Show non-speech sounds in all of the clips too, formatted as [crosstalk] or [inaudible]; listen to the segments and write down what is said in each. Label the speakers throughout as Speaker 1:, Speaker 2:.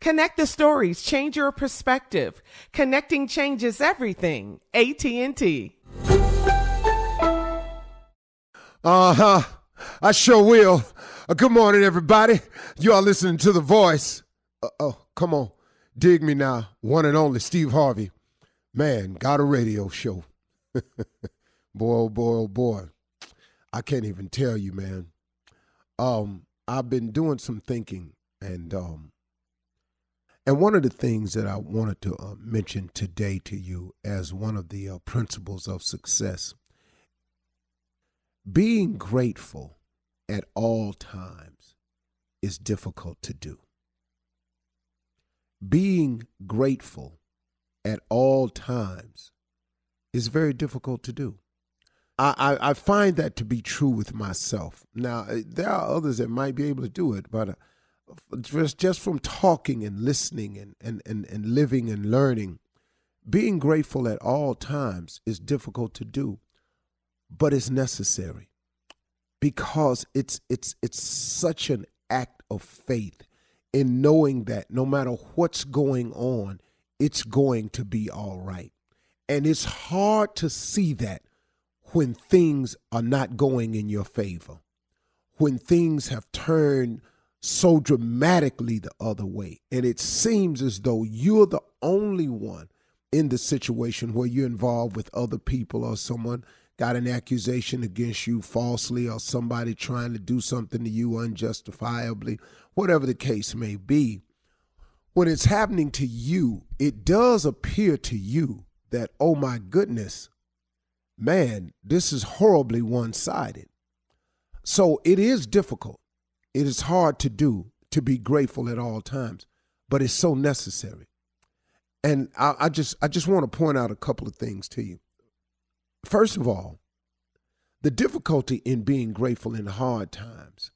Speaker 1: Connect the stories, change your perspective. Connecting changes everything. AT&T.
Speaker 2: Uh-huh. I sure will. Uh, good morning, everybody. You are listening to The Voice. Uh, oh, come on. Dig me now. One and only Steve Harvey. Man, got a radio show. [laughs] boy, oh boy, oh boy. I can't even tell you, man. Um, I've been doing some thinking and um and one of the things that I wanted to uh, mention today to you as one of the uh, principles of success being grateful at all times is difficult to do. Being grateful at all times is very difficult to do. I, I, I find that to be true with myself. Now, uh, there are others that might be able to do it, but uh, just just from talking and listening and, and, and, and living and learning, being grateful at all times is difficult to do, but it's necessary because it's it's it's such an act of faith in knowing that no matter what's going on, it's going to be all right. And it's hard to see that when things are not going in your favor, when things have turned so dramatically the other way. And it seems as though you're the only one in the situation where you're involved with other people or someone got an accusation against you falsely or somebody trying to do something to you unjustifiably, whatever the case may be. When it's happening to you, it does appear to you that, oh my goodness, man, this is horribly one sided. So it is difficult. It is hard to do to be grateful at all times, but it's so necessary. And I, I just I just want to point out a couple of things to you. First of all, the difficulty in being grateful in hard times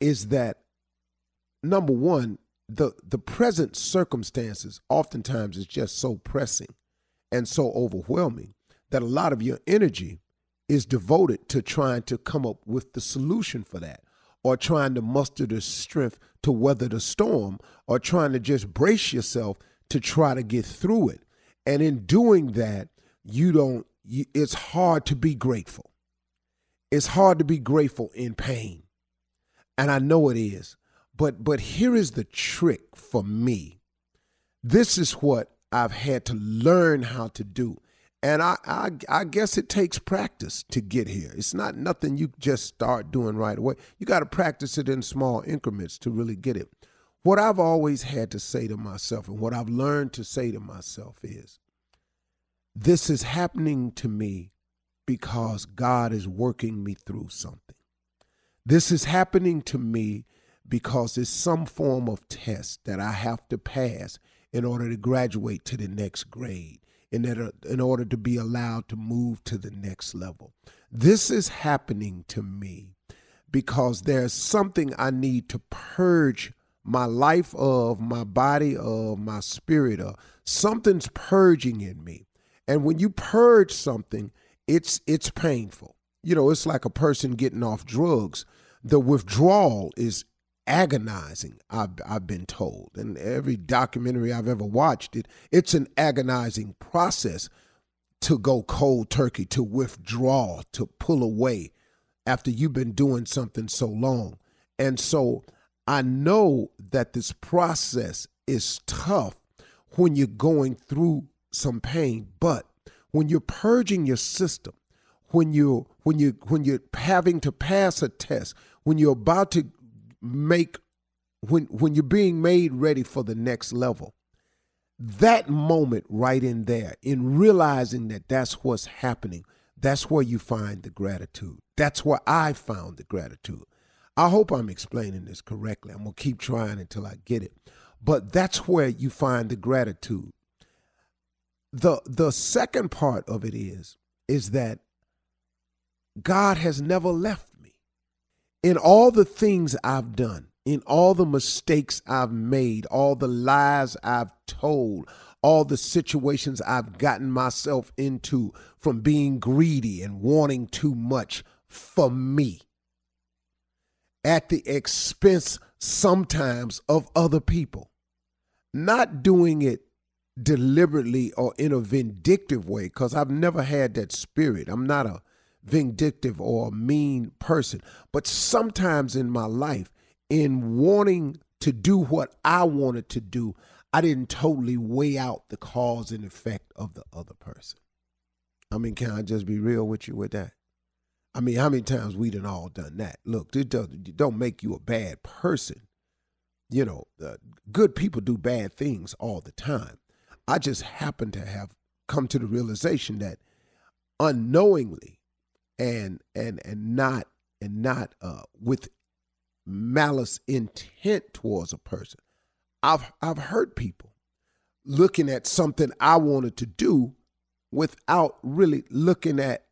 Speaker 2: is that number one, the the present circumstances oftentimes is just so pressing and so overwhelming that a lot of your energy is devoted to trying to come up with the solution for that or trying to muster the strength to weather the storm or trying to just brace yourself to try to get through it. And in doing that, you don't, you, it's hard to be grateful. It's hard to be grateful in pain. And I know it is. But but here is the trick for me. This is what I've had to learn how to do. And I, I, I guess it takes practice to get here. It's not nothing you just start doing right away. You got to practice it in small increments to really get it. What I've always had to say to myself and what I've learned to say to myself is this is happening to me because God is working me through something. This is happening to me because it's some form of test that I have to pass in order to graduate to the next grade in order, in order to be allowed to move to the next level. This is happening to me because there's something I need to purge my life of, my body of, my spirit of. Something's purging in me. And when you purge something, it's it's painful. You know, it's like a person getting off drugs. The withdrawal is agonizing I've, I've been told. And every documentary i've ever watched it it's an agonizing process to go cold turkey to withdraw to pull away after you've been doing something so long. And so i know that this process is tough when you're going through some pain but when you're purging your system when you when you when you're having to pass a test when you're about to make when when you're being made ready for the next level that moment right in there in realizing that that's what's happening that's where you find the gratitude. That's where i found the gratitude. I hope i'm explaining this correctly. I'm going to keep trying until i get it. But that's where you find the gratitude. The the second part of it is is that god has never left in all the things I've done, in all the mistakes I've made, all the lies I've told, all the situations I've gotten myself into from being greedy and wanting too much for me at the expense sometimes of other people. Not doing it deliberately or in a vindictive way, because I've never had that spirit. I'm not a vindictive or a mean person. But sometimes in my life, in wanting to do what I wanted to do, I didn't totally weigh out the cause and effect of the other person. I mean, can I just be real with you with that? I mean, how many times we done all done that? Look, it doesn't, don't make you a bad person. You know, uh, good people do bad things all the time. I just happen to have come to the realization that unknowingly and and and not and not uh, with malice intent towards a person. I've I've hurt people looking at something I wanted to do without really looking at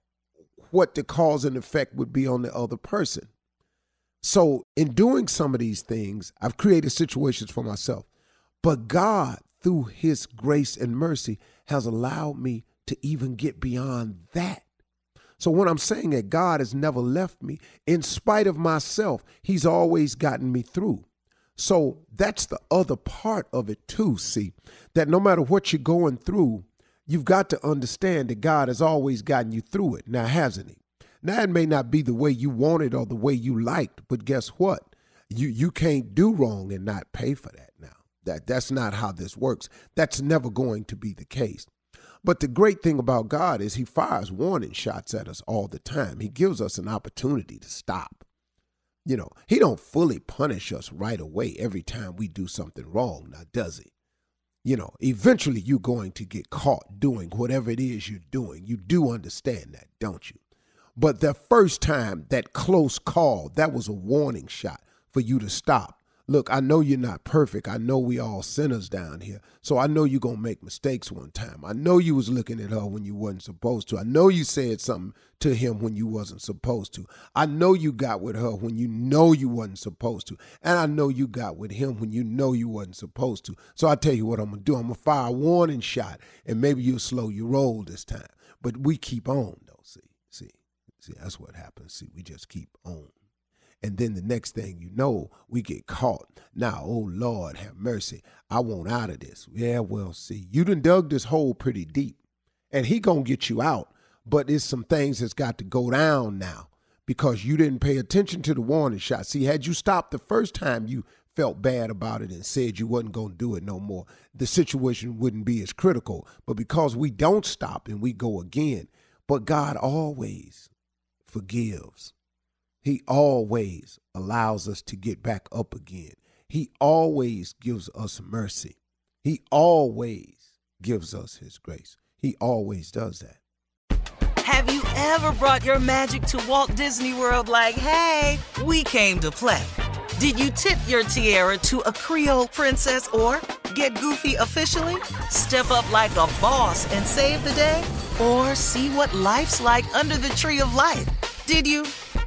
Speaker 2: what the cause and effect would be on the other person. So, in doing some of these things, I've created situations for myself. But God, through His grace and mercy, has allowed me to even get beyond that. So when I'm saying that God has never left me, in spite of myself, He's always gotten me through. So that's the other part of it too, see, that no matter what you're going through, you've got to understand that God has always gotten you through it. Now, hasn't He? Now, it may not be the way you wanted or the way you liked, but guess what? You you can't do wrong and not pay for that now. That that's not how this works. That's never going to be the case. But the great thing about God is he fires warning shots at us all the time. He gives us an opportunity to stop. You know, he don't fully punish us right away every time we do something wrong, now does he? You know, eventually you're going to get caught doing whatever it is you're doing. You do understand that, don't you? But the first time, that close call, that was a warning shot for you to stop look, I know you're not perfect. I know we all sinners down here. So I know you're gonna make mistakes one time. I know you was looking at her when you wasn't supposed to. I know you said something to him when you wasn't supposed to. I know you got with her when you know you wasn't supposed to. And I know you got with him when you know you wasn't supposed to. So I tell you what I'm gonna do. I'm gonna fire a warning shot and maybe you'll slow your roll this time. But we keep on though, see, see. See, that's what happens. See, we just keep on. And then the next thing you know, we get caught. Now, oh Lord, have mercy. I want out of this. Yeah, well, see, you done dug this hole pretty deep. And he gonna get you out. But there's some things that's got to go down now because you didn't pay attention to the warning shot. See, had you stopped the first time you felt bad about it and said you wasn't going to do it no more, the situation wouldn't be as critical. But because we don't stop and we go again, but God always forgives. He always allows us to get back up again. He always gives us mercy. He always gives us his grace. He always does that.
Speaker 3: Have you ever brought your magic to Walt Disney World like, hey, we came to play? Did you tip your tiara to a Creole princess or get goofy officially? Step up like a boss and save the day? Or see what life's like under the tree of life? Did you?